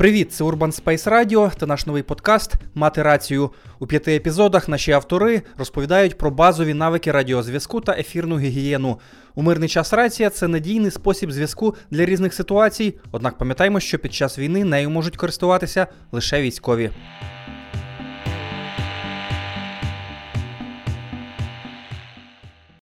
Привіт, це Urban Space Radio та наш новий подкаст Мати рацію. У п'яти епізодах наші автори розповідають про базові навики радіозв'язку та ефірну гігієну. У мирний час рація це надійний спосіб зв'язку для різних ситуацій. Однак пам'ятаємо, що під час війни нею можуть користуватися лише військові.